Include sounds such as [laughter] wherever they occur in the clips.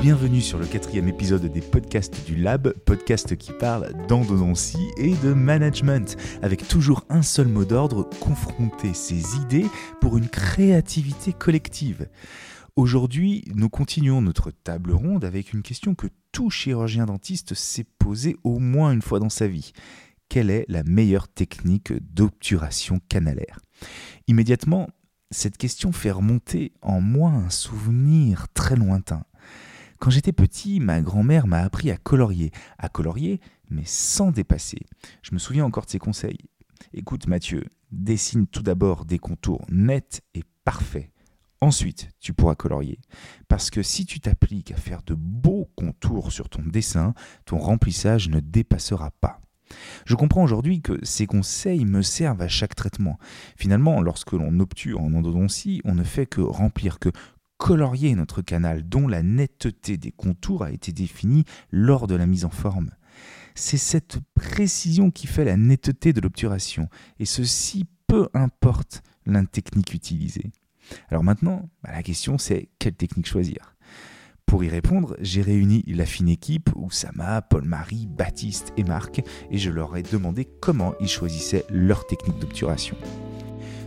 bienvenue sur le quatrième épisode des podcasts du Lab, podcast qui parle d'endodontie et de management, avec toujours un seul mot d'ordre, confronter ses idées pour une créativité collective. Aujourd'hui, nous continuons notre table ronde avec une question que tout chirurgien dentiste s'est posée au moins une fois dans sa vie. Quelle est la meilleure technique d'obturation canalaire? Immédiatement, cette question fait remonter en moi un souvenir très lointain. Quand j'étais petit, ma grand-mère m'a appris à colorier. À colorier, mais sans dépasser. Je me souviens encore de ses conseils. Écoute Mathieu, dessine tout d'abord des contours nets et parfaits. Ensuite, tu pourras colorier. Parce que si tu t'appliques à faire de beaux contours sur ton dessin, ton remplissage ne dépassera pas. Je comprends aujourd'hui que ces conseils me servent à chaque traitement. Finalement, lorsque l'on obture en endodontie, on ne fait que remplir, que colorier notre canal dont la netteté des contours a été définie lors de la mise en forme. C'est cette précision qui fait la netteté de l'obturation, et ceci peu importe la technique utilisée. Alors maintenant, bah, la question c'est quelle technique choisir? Pour y répondre, j'ai réuni la fine équipe, Oussama, Paul-Marie, Baptiste et Marc, et je leur ai demandé comment ils choisissaient leur technique d'obturation.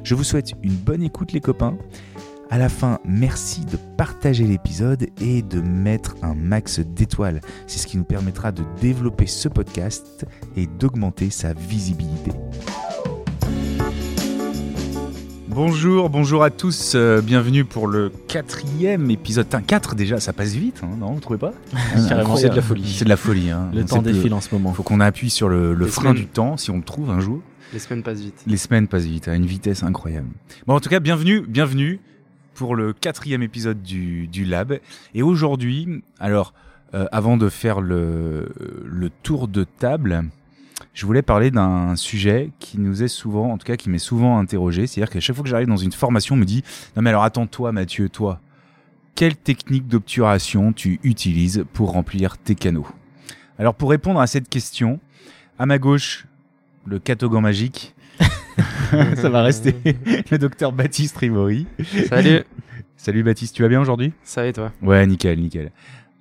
Je vous souhaite une bonne écoute les copains. À la fin, merci de partager l'épisode et de mettre un max d'étoiles. C'est ce qui nous permettra de développer ce podcast et d'augmenter sa visibilité. Bonjour, bonjour à tous, euh, bienvenue pour le quatrième épisode. Un 4 déjà, ça passe vite, hein, non Vous trouvez pas [laughs] C'est de la folie. C'est de la folie. Hein. Le On temps défile en ce moment. faut qu'on appuie sur le, frein semaines. du temps, si on le trouve un jour. Les semaines passent vite. Les semaines passent vite, à une vitesse incroyable. Bon, en tout cas, bienvenue, bienvenue pour le quatrième épisode du, Lab. Et aujourd'hui, alors, euh, avant de faire le, tour de table, je voulais parler d'un sujet qui nous est souvent, en tout cas, qui m'est souvent interrogé. C'est-à-dire qu'à chaque fois que j'arrive dans une formation, on me dit Non, mais alors attends, toi, Mathieu, toi, quelle technique d'obturation tu utilises pour remplir tes canaux? Alors, pour répondre à cette question, à ma gauche, le catogan magique. [laughs] Ça va rester [laughs] le docteur Baptiste Rivori. Salut, [laughs] Salut Baptiste, tu vas bien aujourd'hui? Ça et toi? Ouais, nickel, nickel.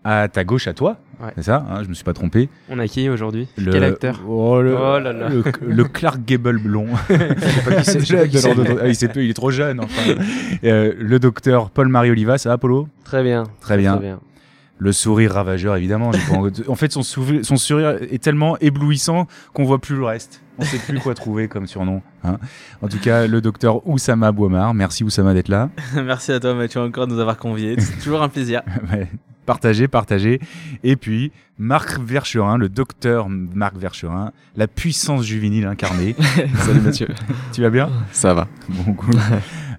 À ta gauche, à toi, Ouais. c'est ça, hein, je me suis pas trompé. On a qui aujourd'hui? Le- Quel acteur? oh, le, Oh là là. Le, le Clark Gable blond. ah, il, est trop jeune. enfin. Euh, le docteur Paul-Marie Oliva, ça va Polo? Très bien. Très bien. Le sourire ravageur, évidemment. en fait, son, sourire- son sourire est tellement éblouissant qu'on voit plus le reste. On sait plus quoi trouver comme surnom. hein. En tout cas, le docteur Oussama Bouamar. Merci Oussama d'être là. [laughs] Merci à toi Mathieu encore de nous avoir conviés. C'est toujours un plaisir. [laughs] Ouais. Partagez, partagez. Et puis, Marc Vercherin, le docteur Marc Vercherin, la puissance juvénile incarnée. [laughs] Salut Mathieu. tu vas bien? Ça va. Bon, cool.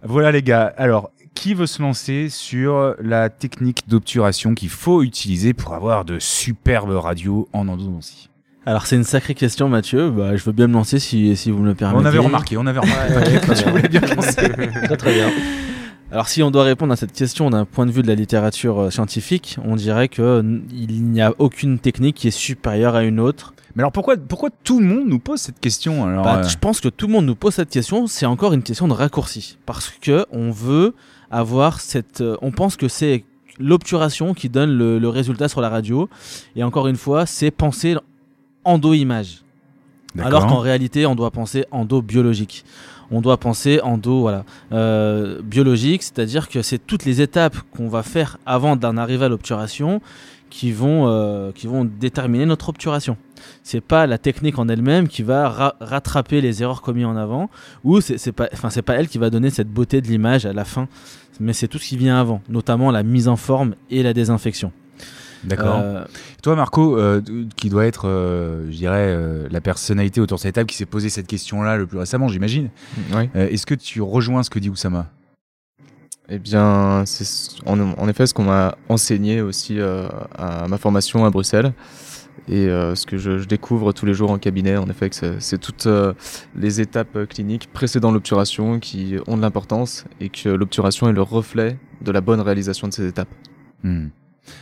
voilà les gars. Alors, qui veut se lancer sur la technique d'obturation qu'il faut utiliser pour avoir de superbes radios en endodontie Alors c'est une sacrée question Mathieu. Bah, je veux bien me lancer si, si vous me le permettez. On avait remarqué, on avait remarqué. Tu voulais bien commencer. [laughs] Très très bien. Alors si on doit répondre à cette question d'un point de vue de la littérature euh, scientifique, on dirait que n- il n'y a aucune technique qui est supérieure à une autre. Mais alors pourquoi, pourquoi tout le monde nous pose cette question alors, Bah, euh, Je pense que tout le monde nous pose cette question. C'est encore une question de raccourci parce que on veut avoir cette. euh, on pense que c'est l'obturation qui donne le, le résultat sur la radio. Et encore une fois, c'est penser endo-image. d'accord. Alors qu'en réalité, on doit penser endo-biologique. On doit penser endo voilà, euh, biologique, c'est-à-dire que c'est toutes les étapes qu'on va faire avant d'en arriver à l'obturation qui vont, euh, qui vont déterminer notre obturation. C'est pas la technique en elle-même qui va ra- rattraper les erreurs commises en avant, ou c'est pas, enfin c'est pas elle qui va donner cette beauté de l'image à la fin, mais c'est tout ce qui vient avant, notamment la mise en forme et la désinfection. D'accord. Euh, Toi, Marco, euh, qui doit être, euh, je dirais, la personnalité autour de cette table qui s'est posé cette question-là le plus récemment, j'imagine. Oui. Est-ce que tu rejoins ce que dit Oussama? Eh bien, c'est ce- en, effet ce qu'on m'a enseigné aussi euh, à ma formation à Bruxelles. Et euh, ce que je, découvre tous les jours en cabinet, en effet, c'est- toutes euh, les étapes cliniques précédant l'obturation qui ont de l'importance et que l'obturation est le reflet de la bonne réalisation de ces étapes. Hmm.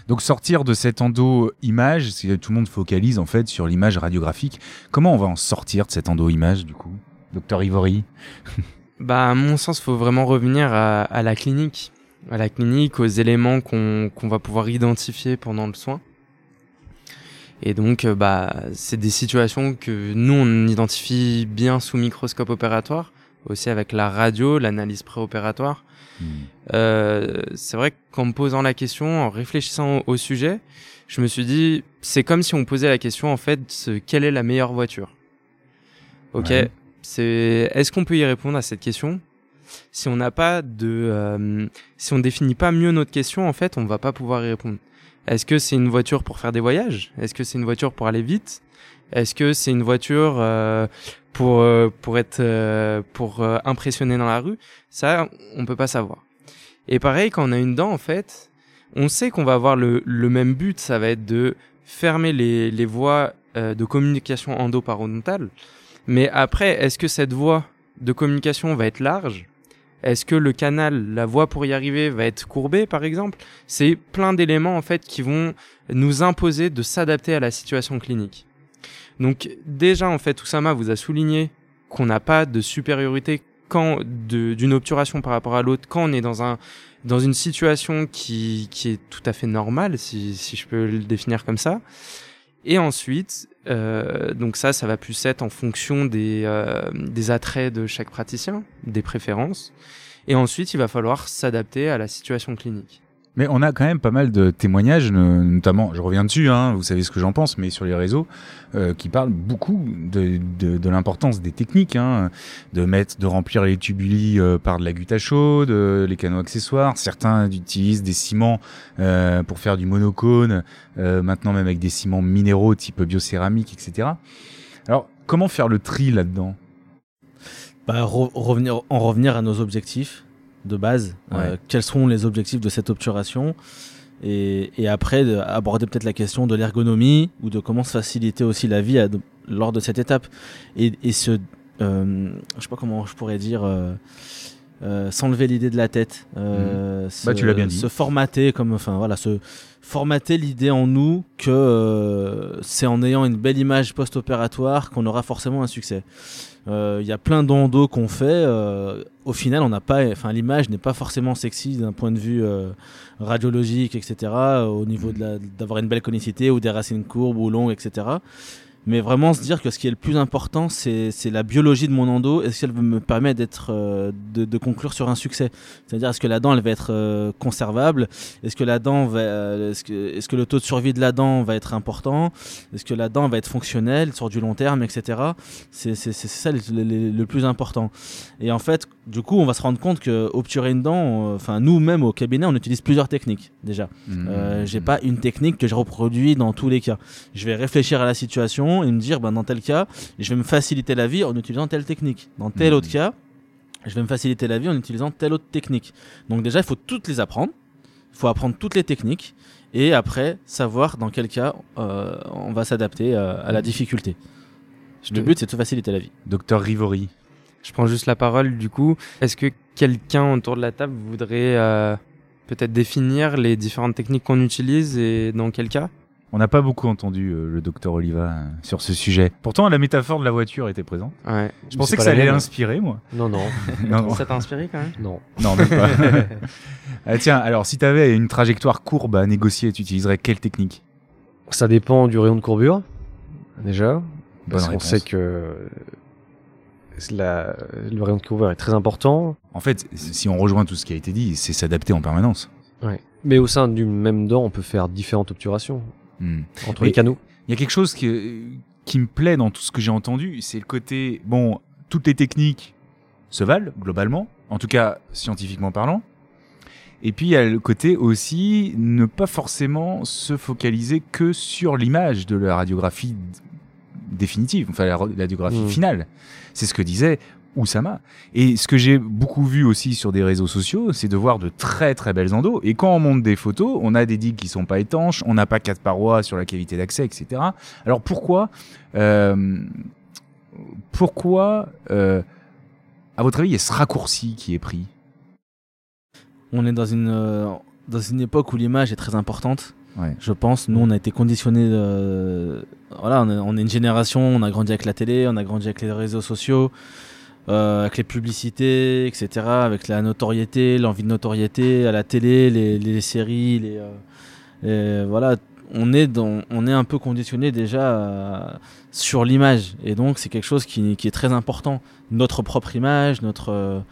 Donc sortir de cette endo-image, que tout le monde focalise en fait sur l'image radiographique. Comment on va en sortir de cette endo-image du coup Docteur Ivory [laughs] Bah, à mon sens, faut vraiment revenir à, à la clinique. à la clinique, aux éléments qu'on qu'on va pouvoir identifier pendant le soin. Et donc, euh, bah, c'est des situations que nous, on identifie bien sous microscope opératoire, aussi avec la radio, l'analyse préopératoire. Hmm. Euh, c'est vrai qu'en me posant la question, en réfléchissant au, sujet, je me suis dit, c'est comme si on posait la question, en fait, ce- quelle est la meilleure voiture? Ok, Ouais. C'est est-ce qu'on peut y répondre à cette question? Si on n'a pas de, euh, si on définit pas mieux notre question, en fait, on va pas pouvoir y répondre. Est-ce que c'est une voiture pour faire des voyages? Est-ce que c'est une voiture pour aller vite? Est-ce que c'est une voiture euh, pour euh, pour être pour impressionner dans la rue? Ça, on peut pas savoir. Et pareil, quand on a une dent, en fait, on sait qu'on va avoir le, le même but. Ça va être de fermer les, les voies de communication endoparidontale. Mais après, est-ce que cette voie de communication va être large? Est-ce que le canal, la voie pour y arriver va être courbée, par exemple? C'est plein d'éléments, en fait, qui vont nous imposer de s'adapter à la situation clinique. Donc, déjà, en fait, Oussama vous a souligné qu'on n'a pas de supériorité quand d'une obturation par rapport à l'autre quand on est dans un dans une situation qui, qui est tout à fait normale si, si je peux le définir comme ça. Et ensuite euh, donc ça ça va plus être en fonction des euh, des attraits de chaque praticien des préférences. Et ensuite il va falloir s'adapter à la situation clinique Mais on a quand même pas mal de témoignages, no- notamment, je reviens dessus, hein, vous savez ce que j'en pense, mais sur les réseaux, euh, qui parlent beaucoup de, l'importance des techniques, hein, de mettre, de remplir les tubulis euh, par de la goutte à chaude, euh, les canaux accessoires. Certains utilisent des ciments pour faire du monocone, euh, maintenant même avec des ciments minéraux type biocéramique, etc. Alors, comment faire le tri là-dedans? Bah, en revenir à nos objectifs de base. Euh, quels sont les objectifs de cette obturation et, et après, de- aborder peut-être la question de l'ergonomie ou de comment se faciliter aussi la vie à- lors de cette étape. Et, et se, euh, je sais pas comment je pourrais dire, euh, euh, s'enlever l'idée de la tête. euh, se- Bah, tu l'as bien dit. Se formater, comme, enfin voilà, se formater l'idée en nous que euh, c'est en ayant une belle image post-opératoire qu'on aura forcément un succès. Euh, Il y a plein d'endos qu'on fait. euh, au final, on n'a pas, enfin, l'image n'est pas forcément sexy d'un point de vue euh, radiologique, etc. euh, Au niveau de la- d'avoir une belle conicité ou des racines courbes ou longues, etc. Mais vraiment se dire que ce qui est le plus important, c'est la biologie de mon endo. Est-ce qu'elle me permet d'être, euh, de, de conclure sur un succès C'est-à-dire, est-ce que la dent, elle va être euh, conservable? Est-ce que la dent va, euh, est-ce que, est-ce que le taux de survie de la dent va être important? Est-ce que la dent va être fonctionnelle sur du long terme, etc. C'est ça le, le- le plus important. Et en fait, du coup, on va se rendre compte que obturer une dent, enfin nous-mêmes au cabinet, on utilise plusieurs techniques déjà. Euh, j'ai pas une technique que je reproduis dans tous les cas. Je vais réfléchir à la situation et me dire, ben, dans tel cas, je vais me faciliter la vie en utilisant telle technique. Dans tel Mhm. autre cas, je vais me faciliter la vie en utilisant telle autre technique. Donc déjà, il faut toutes les apprendre. Il faut apprendre toutes les techniques et après savoir dans quel cas euh, on va s'adapter euh, à la difficulté. Le but, c'est de se faciliter la vie. Docteur Rivori. Je prends juste la parole du coup. Est-ce que quelqu'un autour de la table voudrait euh, peut-être définir les différentes techniques qu'on utilise et dans quel cas? On n'a pas beaucoup entendu euh, le docteur Oliva euh, sur ce sujet. Pourtant, la métaphore de la voiture était présente. Ouais. Je pensais que ça la allait l'inspirer, moi. Non, non, Non, [laughs] non, Ça t'a inspiré quand même? Non. non, même pas. [laughs] Ah, tiens, alors si tu avais une trajectoire courbe à négocier, tu utiliserais quelle technique? Ça dépend du rayon de courbure, déjà. Parce qu'on sait que la- le rayon de courbure est très important. En fait, si on rejoint tout ce qui a été dit, c'est s'adapter en permanence. Mais au sein d'une même dent, on peut faire différentes obturations Hmm. entre Mais- les canaux. Il y a quelque chose qui, qui me plaît dans tout ce que j'ai entendu, c'est le côté, bon, toutes les techniques se valent globalement, en tout cas scientifiquement parlant. Et puis il y a le côté aussi ne pas forcément se focaliser que sur l'image de la radiographie définitive, enfin la ra- la radiographie Mm. finale. C'est ce que disait Oussama. Et ce que j'ai beaucoup vu aussi sur des réseaux sociaux, c'est de voir de très très belles endos. Et quand on monte des photos, on a des digues qui sont pas étanches, on n'a pas quatre parois sur la cavité d'accès, etc. Alors pourquoi, euh, pourquoi, euh, à votre avis, il y a ce raccourci qui est pris? On est dans une, euh, dans une époque où l'image est très importante. Ouais. Je pense, nous, on a été conditionnés. euh, voilà, on est, on est une génération, on a grandi avec la télé, on a grandi avec les réseaux sociaux. Euh, avec les publicités, etc., avec la notoriété, l'envie de notoriété à la télé, les, les séries, les, euh, et voilà, on est, dans, on est un peu conditionné déjà euh, sur l'image. Et donc, c'est quelque chose qui, qui est très important. Notre propre image, notre,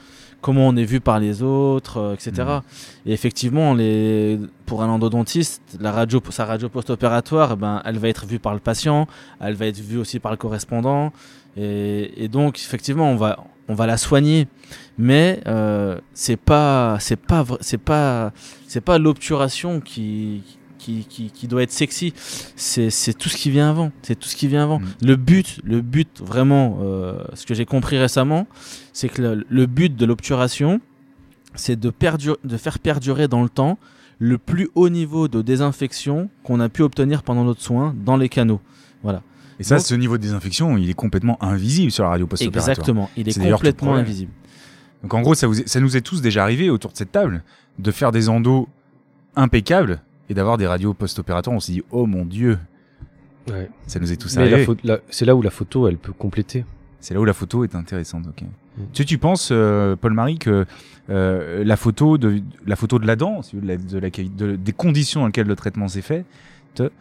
comment on est vu par les autres, etc. Et effectivement, les, pour un endodontiste, la radio, sa radio post-opératoire, eh ben, elle va être vue par le patient, elle va être vue aussi par le correspondant. Et, et donc, effectivement, on va, on va la soigner, mais euh, c'est pas, c'est pas, c'est pas, c'est pas l'obturation qui, qui, qui, qui doit être sexy. C'est, tout ce qui vient avant. C'est tout ce qui vient avant. Mm. Le but, le but vraiment, euh, ce que j'ai compris récemment, c'est que le, le but de l'obturation, c'est de, de faire perdurer dans le temps le plus haut niveau de désinfection qu'on a pu obtenir pendant notre soin dans les canaux. Voilà. Et ça, Donc- ce niveau de désinfection, il est complètement invisible sur la radio post-opératoire. Exactement. Il est, complètement invisible. Donc en gros, ça, vous est- ça nous est tous déjà arrivé autour de cette table de faire des endos impeccables et d'avoir des radios post-opératoires. On s'est dit, oh mon dieu, Ouais. ça nous est tous Mais arrivé. c'est là où la photo, elle peut compléter. C'est là où la photo est intéressante. ok. Tu, tu penses, euh, Paul-Marie, que euh, la photo de la photo de la de de- des conditions dans lesquelles le traitement s'est fait, te-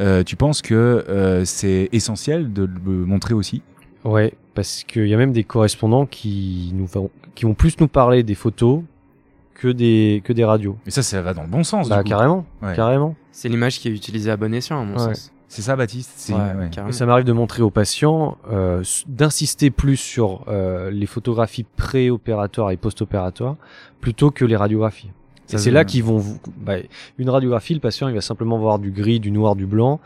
euh, tu penses que euh, c'est essentiel de le montrer aussi? Ouais, parce qu'il y a même des correspondants qui nous vont, qui vont plus nous parler des photos que des que des radios. Et ça, ça va dans le bon sens. Bah du coup. carrément, Ouais. carrément. C'est l'image qui est utilisée à bon escient, à mon Ouais. sens. C'est ça, Baptiste? Ouais. Et ça m'arrive de montrer aux patients, euh, d'insister plus sur euh, les photographies pré-opératoires et post-opératoires plutôt que les radiographies. Se- c'est là qu'ils vont vous, bah, une radiographie, le patient il va simplement voir du gris, du noir, du blanc,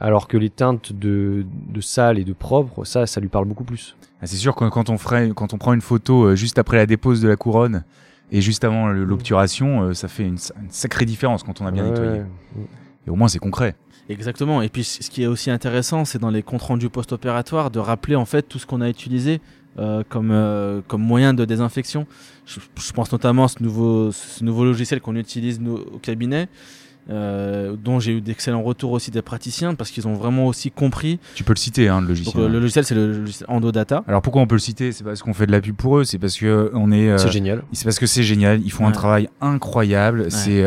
alors que les teintes de, de sale et de propre, ça, ça lui parle beaucoup plus. Ah, c'est sûr que quand on, ferait, quand on prend une photo euh, juste après la dépose de la couronne et juste avant le- l'obturation, euh, ça fait une, sa- une sacrée différence quand on a bien Ouais, nettoyé. Et au moins, c'est concret. Exactement. Et puis, ce qui est aussi intéressant, c'est dans les comptes rendus post-opératoires de rappeler en fait tout ce qu'on a utilisé euh, comme, euh, comme moyen de désinfection. Je, je pense notamment à ce nouveau, ce nouveau logiciel qu'on utilise nous, au cabinet. euh, dont j'ai eu d'excellents retours aussi des praticiens parce qu'ils ont vraiment aussi compris. Tu peux le citer, hein, le Donc, logiciel. euh, le logiciel, c'est le logiciel Endodata. Alors pourquoi on peut le citer? C'est parce qu'on fait de la pub pour eux, c'est parce que on est. euh, C'est génial. c'est parce que c'est génial. Ils font un travail incroyable. C'est.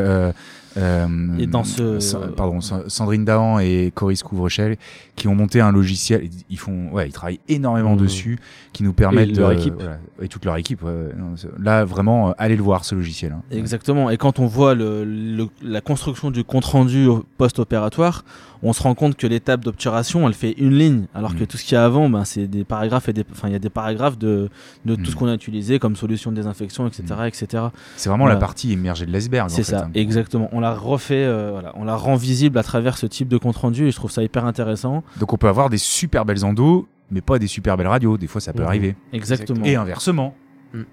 Euh, Et dans ce- Sa- pardon, Sa- Sandrine Dahan et Coris Couvrechel qui ont monté un logiciel. Ils font, ouais, ils travaillent énormément Mmh. dessus, qui nous permettent leur de- équipe. voilà, et toute leur équipe. ouais, non, là, vraiment, euh, allez le voir ce logiciel. hein. Exactement. Et quand on voit le, le- la construction du compte rendu post-opératoire, on se rend compte que l'étape d'obturation, elle fait une ligne, alors que Mm. tout ce qu'il y a avant, ben, c'est des paragraphes et des, enfin, il y a des paragraphes de, de tout Mm. ce qu'on a utilisé comme solution de désinfection, etc., etc. C'est vraiment la partie émergée de l'iceberg. en C'est fait, ça, hein. exactement. On la refait, euh, voilà, on la rend visible à travers ce type de compte rendu et je trouve ça hyper intéressant. Donc on peut avoir des super belles endos, mais pas des super belles radios. Des fois, ça peut Mhm. arriver. Exactement. Et inversement.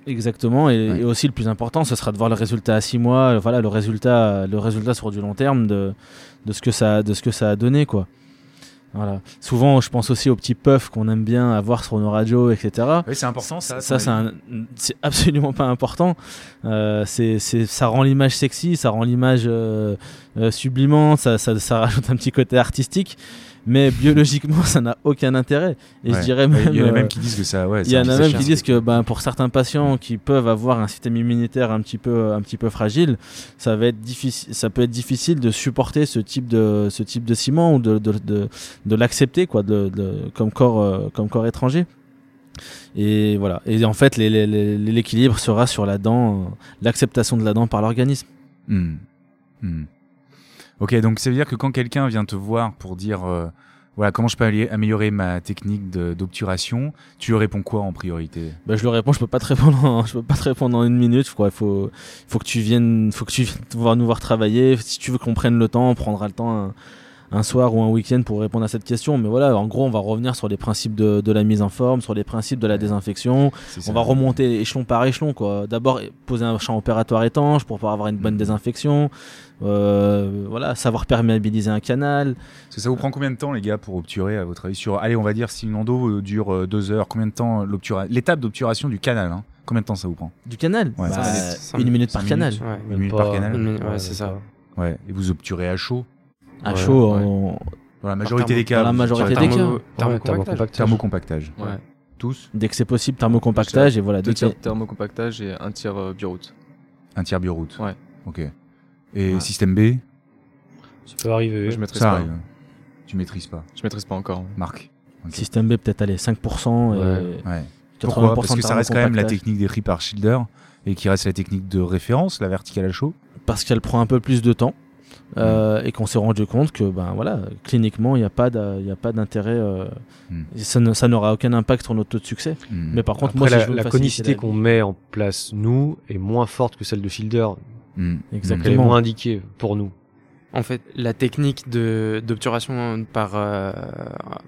Exactement, et, Ouais. et aussi le plus important, ce sera de voir le résultat à six mois, voilà, le résultat, le résultat sur du long terme de, de, ce, que ça, de ce que ça a donné, quoi. Voilà. Souvent, je pense aussi aux petits puffs qu'on aime bien avoir sur nos radios, etc. Oui, c'est important ça. Ça, c'est absolument pas important. Euh, c'est, c'est, ça rend l'image sexy, ça rend l'image euh, euh, sublimante, ça, ça, ça rajoute un petit côté artistique, mais biologiquement, [laughs] ça n'a aucun intérêt. Et je dirais même. Il y en a euh, même qui disent que ça. Ouais, il y en a même qui disent que ben, pour certains patients qui peuvent avoir un système immunitaire un petit peu, un petit peu fragile, ça, va être difficile, ça peut être difficile de supporter ce type de, ce type de ciment ou de, de, de, de l'accepter quoi, de, de- comme, corps, euh, comme corps étranger. Et voilà. Et en fait, l'équilibre sera sur la dent, euh, l'acceptation de la dent par l'organisme. Hmm. Ok, donc ça veut dire que quand quelqu'un vient te voir pour dire euh, voilà comment je peux améliorer ma technique d'obturation, tu lui réponds quoi en priorité? Ben, je le réponds, je peux pas te répondre, en, [laughs] je peux pas te répondre en une minute. Il faut, faut que tu viennes, faut que tu viennes voir nous voir travailler. Si tu veux qu'on prenne le temps, on prendra le temps un, un soir ou un week-end pour répondre à cette question. Mais voilà, en gros, on va revenir sur les principes de, de la mise en forme, sur les principes de la désinfection. On va remonter échelon par échelon. quoi. D'abord, poser un champ opératoire étanche pour pouvoir avoir une bonne Mhm. désinfection. Euh, voilà, savoir perméabiliser un canal. Parce que ça vous prend combien de temps les gars pour obturer à votre avis sur Allez, on va dire si une endo euh, dure euh, deux heures, combien de temps l'obtura- l'étape d'obturation du canal hein, Combien de temps ça vous prend? Du canal? Ouais, Bah, Une minute par canal. Ouais. Une minute pas- par canal Une minute, ouais, c'est ça. Ouais. Et vous obturez à chaud? À Ouais, chaud, ouais. on- Dans la majorité thermo- des cas. dans la majorité des thermo- cas. Thermocompactage. thermocompactage. Ouais. Tous Dès que c'est possible, thermocompactage et voilà. Deux tiers thermocompactage et un tiers euh, bioroute. Un tiers bioroute Ouais. Ok. Et Ouais. système B Ça peut arriver. Je maîtrise Ça pas. arrive. Tu maîtrises pas. Je maîtrise pas encore. Marc. Système B, peut-être aller 5% et Ouais. Ouais. 80% Pourquoi Parce que ça reste quand même la technique des par Schilder et qui reste la technique de référence, la verticale à chaud. Parce qu'elle prend un peu plus de temps. Euh, et qu'on s'est rendu compte que ben voilà cliniquement il n'y a pas d'a- il y a pas d'intérêt euh, Hmm. ça n'aura aucun impact sur notre taux de succès Hmm. mais par contre Après, moi si la, je veux me la conicité qu'on met en place, nous, est moins forte que celle de Fielder. Hmm. Donc, elle est Exactement. moins indiquée pour nous. En fait, la technique de d'obturation par euh,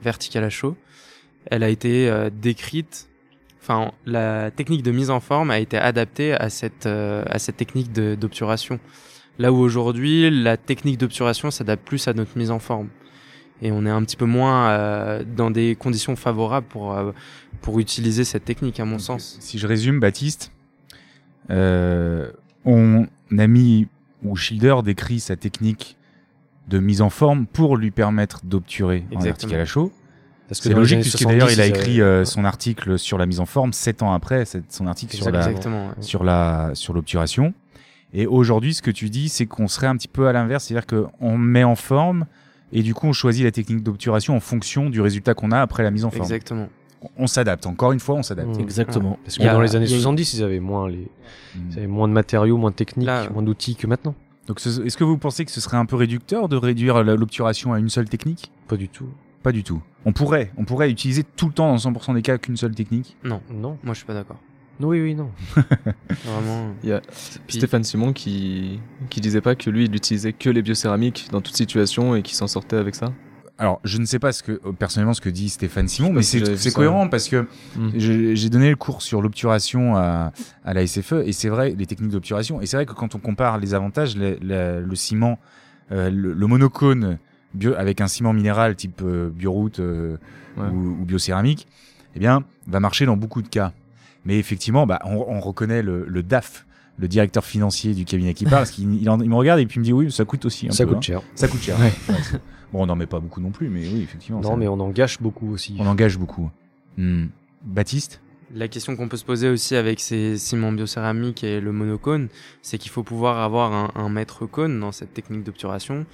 verticale à chaud, elle a été euh, décrite. Enfin, la technique de mise en forme a été adaptée à cette euh, à cette technique d'obturation. Là où aujourd'hui, la technique d'obturation s'adapte plus à notre mise en forme. Et on est un petit peu moins euh, dans des conditions favorables pour euh, pour utiliser cette technique, à mon Donc, sens. Si je résume, Baptiste, euh, on a mis, ou Schilder décrit sa technique de mise en forme pour lui permettre d'obturer en vertical à chaud. C'est logique puisque 70, d'ailleurs il a écrit euh, son article sur la mise en forme sept ans après son article sur la, Exactement. ouais. sur la sur l'obturation. Et aujourd'hui, ce que tu dis, c'est qu'on serait un petit peu à l'inverse, c'est-à-dire qu'on met en forme et du coup on choisit la technique d'obturation en fonction du résultat qu'on a après la mise en forme. Exactement. On s'adapte. Encore une fois, on s'adapte. Mm. exactement Parce que y a- dans les années il y a- 70, ils avaient moins les, Mm. ils avaient moins de matériaux, moins de techniques, Là- moins d'outils que maintenant. Donc, ce- est-ce que vous pensez que ce serait un peu réducteur de réduire l'obturation à une seule technique? Pas du tout. Pas du tout. On pourrait, on pourrait utiliser tout le temps dans 100% des cas qu'une seule technique? Non, Non. moi je suis pas d'accord. Oui, oui, non. [laughs] Vraiment. Il y a Puis- Stéphane Simon qui, qui disait pas que lui, il utilisait que les biocéramiques dans toute situation et qui s'en sortait avec ça. Alors, je ne sais pas ce que euh, personnellement ce que dit Stéphane Simon, mais si c'est cohérent parce que Mm. j'ai donné le cours sur l'obturation à, à la SFE et c'est vrai les techniques d'obturation et c'est vrai que quand on compare les avantages, le, le- le ciment, euh, le, le monocône bio, avec un ciment minéral type euh, bioroute euh, Ouais. ou, ou biocéramique, eh bien, va marcher dans beaucoup de cas. Mais effectivement, bah, on, on reconnaît le, le DAF, le directeur financier du cabinet qui parle, parce qu'il il en- il me regarde et puis il me dit oui, ça coûte aussi un Ça peu, coûte hein. cher. Ça coûte cher. Ouais. Ouais. Bon, on n'en met pas beaucoup non plus, mais oui, effectivement. Non, ça- mais on en gâche beaucoup aussi. on engage beaucoup. Hmm. Baptiste? La question qu'on peut se poser aussi avec ces ciments biocéramiques et le monocône, c'est qu'il faut pouvoir avoir un, un mètre cône dans cette technique d'obturation.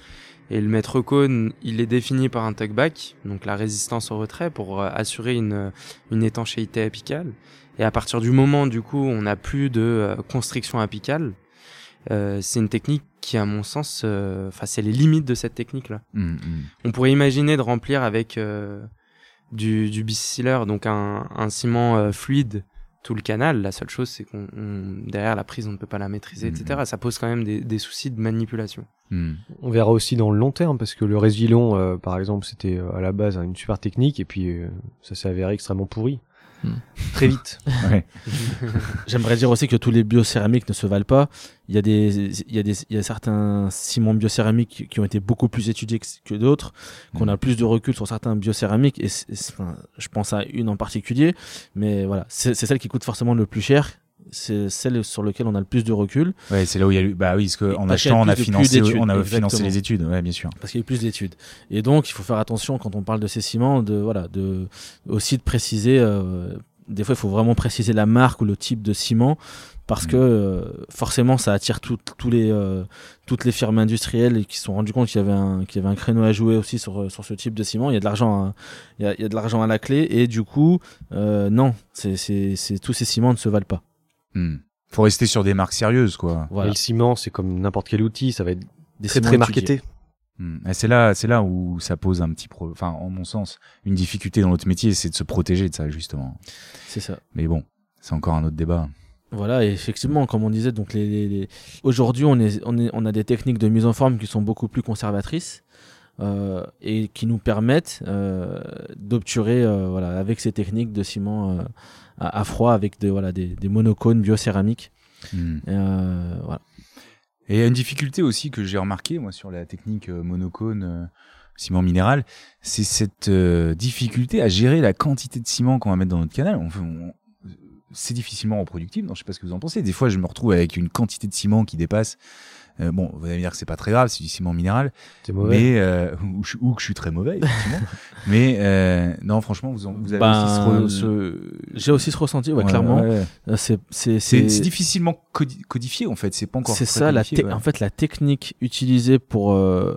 Et le mètre cône, il est défini par un tuckback, donc la résistance au retrait pour euh, assurer une, une étanchéité apicale. Et à partir du moment, du coup, on n'a plus de euh, constriction apicale, euh, c'est une technique qui, à mon sens, euh, enfin, c'est les limites de cette technique-là. Hmm, hmm. On pourrait imaginer de remplir avec euh, du, du donc un, un ciment euh, fluide, tout le canal. La seule chose, c'est qu'on on- derrière la prise, on ne peut pas la maîtriser, Mhm. etc. Ça pose quand même des, des soucis de manipulation. Hmm. On verra aussi dans le long terme, parce que le Resvilon, euh, par exemple, c'était à la base une super technique, et puis euh, ça s'est avéré extrêmement pourri. Hmm. Très vite. [laughs] Ouais. [laughs] J'aimerais dire aussi que tous les biocéramiques ne se valent pas. Il y a des, il y a des, il y a certains ciments biocéramiques qui ont été beaucoup plus étudiés que, que d'autres, qu'on a plus de recul sur certains biocéramiques. Et enfin, je pense à une en particulier, mais voilà, c'est celle qui coûte forcément le plus cher. C'est celle sur laquelle on a le plus de recul Ouais, c'est là où il y a eu. Bah oui, parce qu'en achetant, on a financé, on a financé les études. Ouais, bien sûr. parce qu'il y a eu plus d'études. Et donc, il faut faire attention quand on parle de ces ciments, de voilà, de aussi de préciser. euh, des fois, il faut vraiment préciser la marque ou le type de ciment parce Mm. que euh, forcément, ça attire tout- tous les euh, toutes les firmes industrielles et qui se sont rendues compte qu'il y avait un qu'il y avait un créneau à jouer aussi sur sur ce type de ciment. Il y a de l'argent, à- il y a, il y a de l'argent à la clé et du coup, euh, non, c'est c'est c'est tous ces ciments ne se valent pas. Hmm. Faut rester sur des marques sérieuses, quoi. Et Voilà, le ciment, c'est comme n'importe quel outil, ça va être Des très très marketé. Hmm. Et c'est là, c'est là où ça pose un petit pro. Enfin, en mon sens, une difficulté dans notre métier, c'est de se protéger de ça, justement. C'est ça. Mais bon, c'est encore un autre débat. Voilà, et effectivement, comme on disait, donc les, les- les- aujourd'hui, on, est, on, est, on a des techniques de mise en forme qui sont beaucoup plus conservatrices et qui nous permettent euh, d'obturer euh, voilà, avec ces techniques de ciment euh, à, à froid avec des, voilà, des, des monocônes biocéramiques. Euh, voilà. Et il y a une difficulté aussi que j'ai remarqué moi sur la technique euh, monocône euh, ciment minéral, c'est cette euh, difficulté à gérer la quantité de ciment qu'on va mettre dans notre canal. On, fait- on- c'est difficilement reproductible. Non, je sais pas ce que vous en pensez. Des fois, je me retrouve avec une quantité de ciment qui dépasse. euh, bon, vous allez me dire que c'est pas très grave, c'est du ciment minéral, C'est mauvais. mais euh, [laughs] ou, que je suis très mauvais, effectivement. [laughs] mais euh, non, franchement, vous, en- vous avez Ben, aussi ce, J'ai aussi ce ressenti, ouais, Ouais, clairement. ouais, ouais. Euh, C'est difficilement codi- codifié en fait. C'est pas encore. c'est ça la codifié, ouais. en fait la technique utilisée pour euh,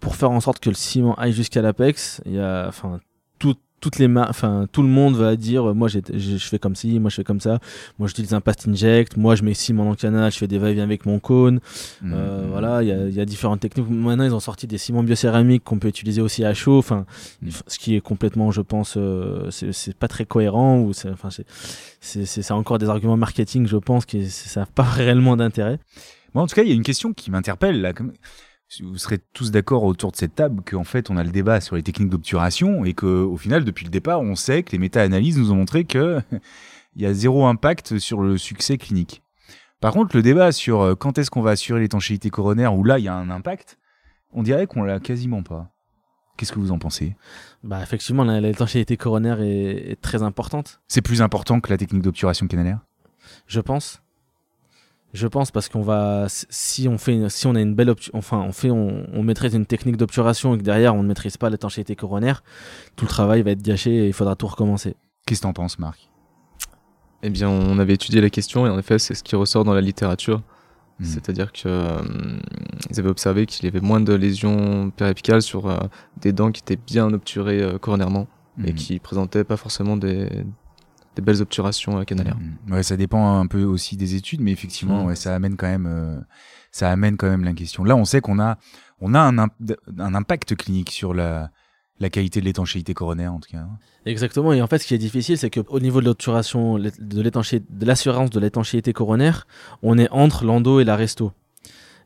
pour faire en sorte que le ciment aille jusqu'à l'apex. Il y a enfin tout toutes les ma- enfin tout le monde va dire moi je fais comme ci moi je fais comme ça moi j'utilise un paste inject moi je mets ciment dans le canal je fais des va-et-vient avec mon cône Mm. Euh, voilà, il y a, il y a différentes techniques. Maintenant, ils ont sorti des ciments biocéramiques qu'on peut utiliser aussi à chaud. Enfin, Mm. ce qui est complètement, je pense, euh, c'est pas très cohérent ou c'est, enfin, encore des arguments marketing, je pense, qui ça n'a pas [laughs] réellement d'intérêt. Moi, en tout cas, il y a une question qui m'interpelle là. comme- Vous serez tous d'accord autour de cette table qu'en fait, on a le débat sur les techniques d'obturation et que, au final, depuis le départ, on sait que les méta-analyses nous ont montré que [laughs] il y a zéro impact sur le succès clinique. Par contre, le débat sur euh, quand est-ce qu'on va assurer l'étanchéité coronaire, où là, il y a un impact, on dirait qu'on l'a quasiment pas. Qu'est-ce que vous en pensez? Bah, effectivement, l'étanchéité coronaire est, est très importante, C'est plus important que la technique d'obturation canalaire? Je pense. Je pense parce qu'on va, si on fait, une- si on a une belle, enfin, on fait, on, on maîtrise une technique d'obturation et que derrière on ne maîtrise pas l'étanchéité coronaire, tout le travail va être gâché et il faudra tout recommencer. Qu'est-ce que t'en penses, Marc? Eh bien, on avait étudié la question et en effet, c'est ce qui ressort dans la littérature. Hmm. C'est-à-dire que euh, avaient observé qu'il y avait moins de lésions périapicales sur euh, des dents qui étaient bien obturées euh, coronairement et Mhm. qui présentaient pas forcément des, des belles obturations euh, canalaires. Mm. Ouais, ça dépend un peu aussi des études, mais effectivement, Mm. ouais, ça amène quand même, euh, ça amène quand même la question. Là, on sait qu'on a, on a un, imp- un impact clinique sur la, la qualité de l'étanchéité coronaire, en tout cas. Exactement. Et en fait, ce qui est difficile, c'est qu'au niveau de l'obturation, de l'étanchéité, de l'assurance de l'étanchéité coronaire, on est entre l'endo et la resto.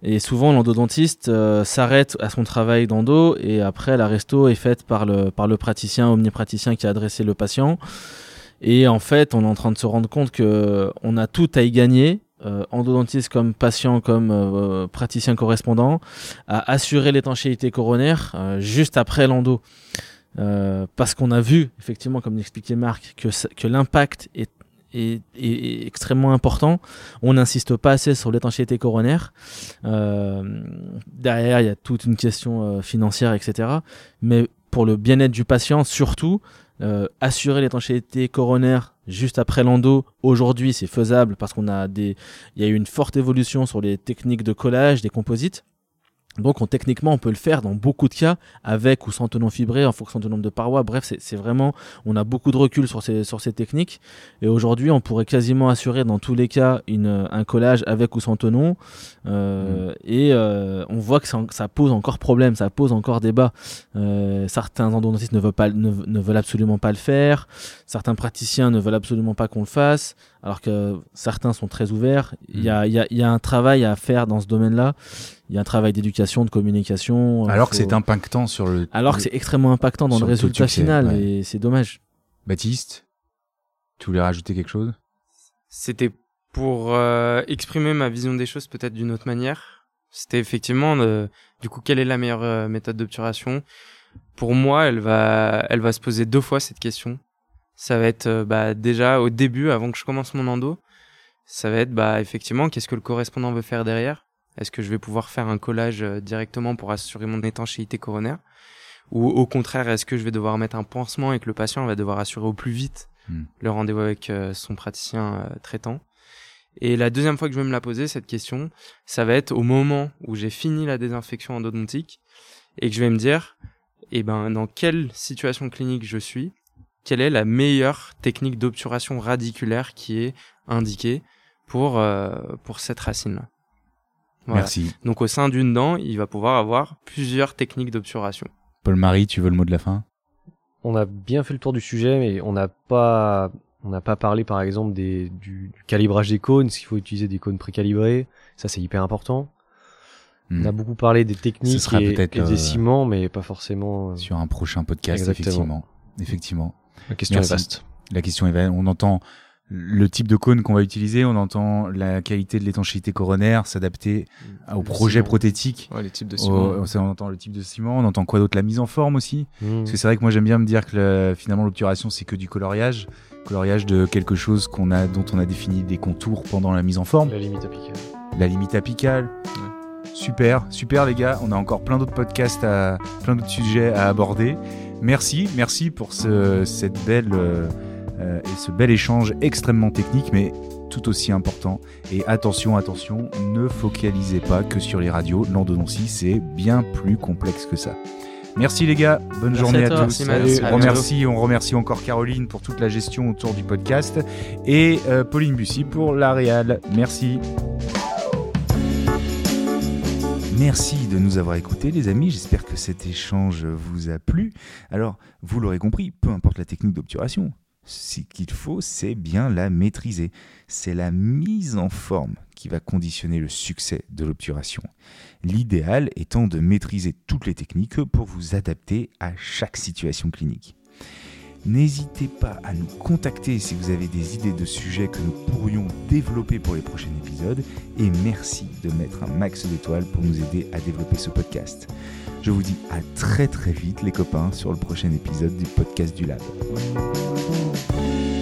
Et souvent, l'endodontiste euh, s'arrête à son travail d'endo et après, la resto est faite par le, par le praticien, omnipraticien qui a adressé le patient. Et en fait, on est en train de se rendre compte que on a tout à y gagner, euh, endodontiste comme patient, comme euh, praticien correspondant, à assurer l'étanchéité coronaire euh, juste après l'endo. Euh, parce qu'on a vu, effectivement, comme l'expliquait Marc, que, l'impact est, est, est- extrêmement important. On n'insiste pas assez sur l'étanchéité coronaire. Euh, derrière, il y a toute une question euh, financière, etc. Mais pour le bien-être du patient, surtout, euh, assurer l'étanchéité coronaire juste après l'endo, aujourd'hui, c'est faisable parce qu'on a des, il y a eu une forte évolution sur les techniques de collage, des composites. Donc, on, techniquement, on peut le faire dans beaucoup de cas, avec ou sans tenon fibré, en fonction du nombre de parois. Bref, c'est vraiment, on a beaucoup de recul sur ces, sur ces techniques. Et aujourd'hui, on pourrait quasiment assurer dans tous les cas une, un collage avec ou sans tenon. Euh, Et euh, on voit que ça, ça pose encore problème, ça pose encore débat. Euh, certains endodontistes ne veulent, pas, ne, ne veulent absolument pas le faire. Certains praticiens ne veulent absolument pas qu'on le fasse. Alors que certains sont très ouverts. Il y a, il y, a, il y a un travail à faire dans ce domaine-là. Il y a un travail d'éducation, de communication. Alors Il que faut- c'est impactant sur le. alors que c'est extrêmement impactant dans le résultat succès, final ouais. et c'est dommage. Baptiste, tu voulais rajouter quelque chose? C'était pour euh, exprimer ma vision des choses peut-être d'une autre manière. C'était effectivement, euh, du coup, quelle est la meilleure euh, méthode d'obturation? Pour moi, elle va, elle va se poser deux fois cette question. Ça va être euh, bah, déjà au début, avant que je commence mon endo, ça va être bah, effectivement qu'est-ce que le correspondant veut faire derrière? Est-ce que je vais pouvoir faire un collage euh, directement pour assurer mon étanchéité coronaire? Ou au contraire, est-ce que je vais devoir mettre un pansement et que le patient va devoir assurer au plus vite Hmm. le rendez-vous avec euh, son praticien euh, traitant? Et la deuxième fois que je vais me la poser, cette question, ça va être au moment où j'ai fini la désinfection endodontique et que je vais me dire, eh ben, dans quelle situation clinique je suis? Quelle est la meilleure technique d'obturation radiculaire qui est indiquée pour, euh, pour cette racine-là? Voilà. Merci. Donc au sein d'une dent, il va pouvoir avoir plusieurs techniques d'obturation. Paul-Marie, tu veux le mot de la fin? On a bien fait le tour du sujet, mais on n'a pas, on n'a pas parlé par exemple des, du, du calibrage des cônes, s'il faut utiliser des cônes précalibrés. Ça, c'est hyper important. Hmm. On a beaucoup parlé des techniques sera et, des euh, ciments, mais pas forcément. euh, Sur un prochain podcast, Exactement. effectivement. Effectivement. La question Merci. est vaste. La question est vaine. On entend le type de cône qu'on va utiliser, on entend la qualité de l'étanchéité coronaire, s'adapter au projet ciment. prothétique. Ouais, les types de ciment. on entend le type de ciment, on entend quoi d'autre? La mise en forme aussi. Mmh. Parce que c'est vrai que moi j'aime bien me dire que le- finalement l'obturation c'est que du coloriage, coloriage de quelque chose qu'on a, dont on a défini des contours pendant la mise en forme, La limite apicale. la limite apicale. Super, super les gars, on a encore plein d'autres podcasts, à, plein d'autres sujets à aborder. Merci, merci pour ce, cette belle euh, euh, et ce bel échange extrêmement technique, mais tout aussi important. Et attention, attention, ne focalisez pas que sur les radios. L'endodontie, c'est bien plus complexe que ça. Merci les gars, bonne Merci journée à tous. Merci, Matt. on, remercie, on remercie encore Caroline pour toute la gestion autour du podcast et euh, Pauline Bussy pour la réal. Merci. Merci de nous avoir écoutés les amis, j'espère que cet échange vous a plu. Alors, vous l'aurez compris, peu importe la technique d'obturation, ce qu'il faut, c'est bien la maîtriser. C'est la mise en forme qui va conditionner le succès de l'obturation. L'idéal étant de maîtriser toutes les techniques pour vous adapter à chaque situation clinique. N'hésitez pas à nous contacter si vous avez des idées de sujets que nous pourrions développer pour les prochains épisodes et merci de mettre un max d'étoiles pour nous aider à développer ce podcast. Je vous dis à très très vite les copains sur le prochain épisode du podcast du Lab. Música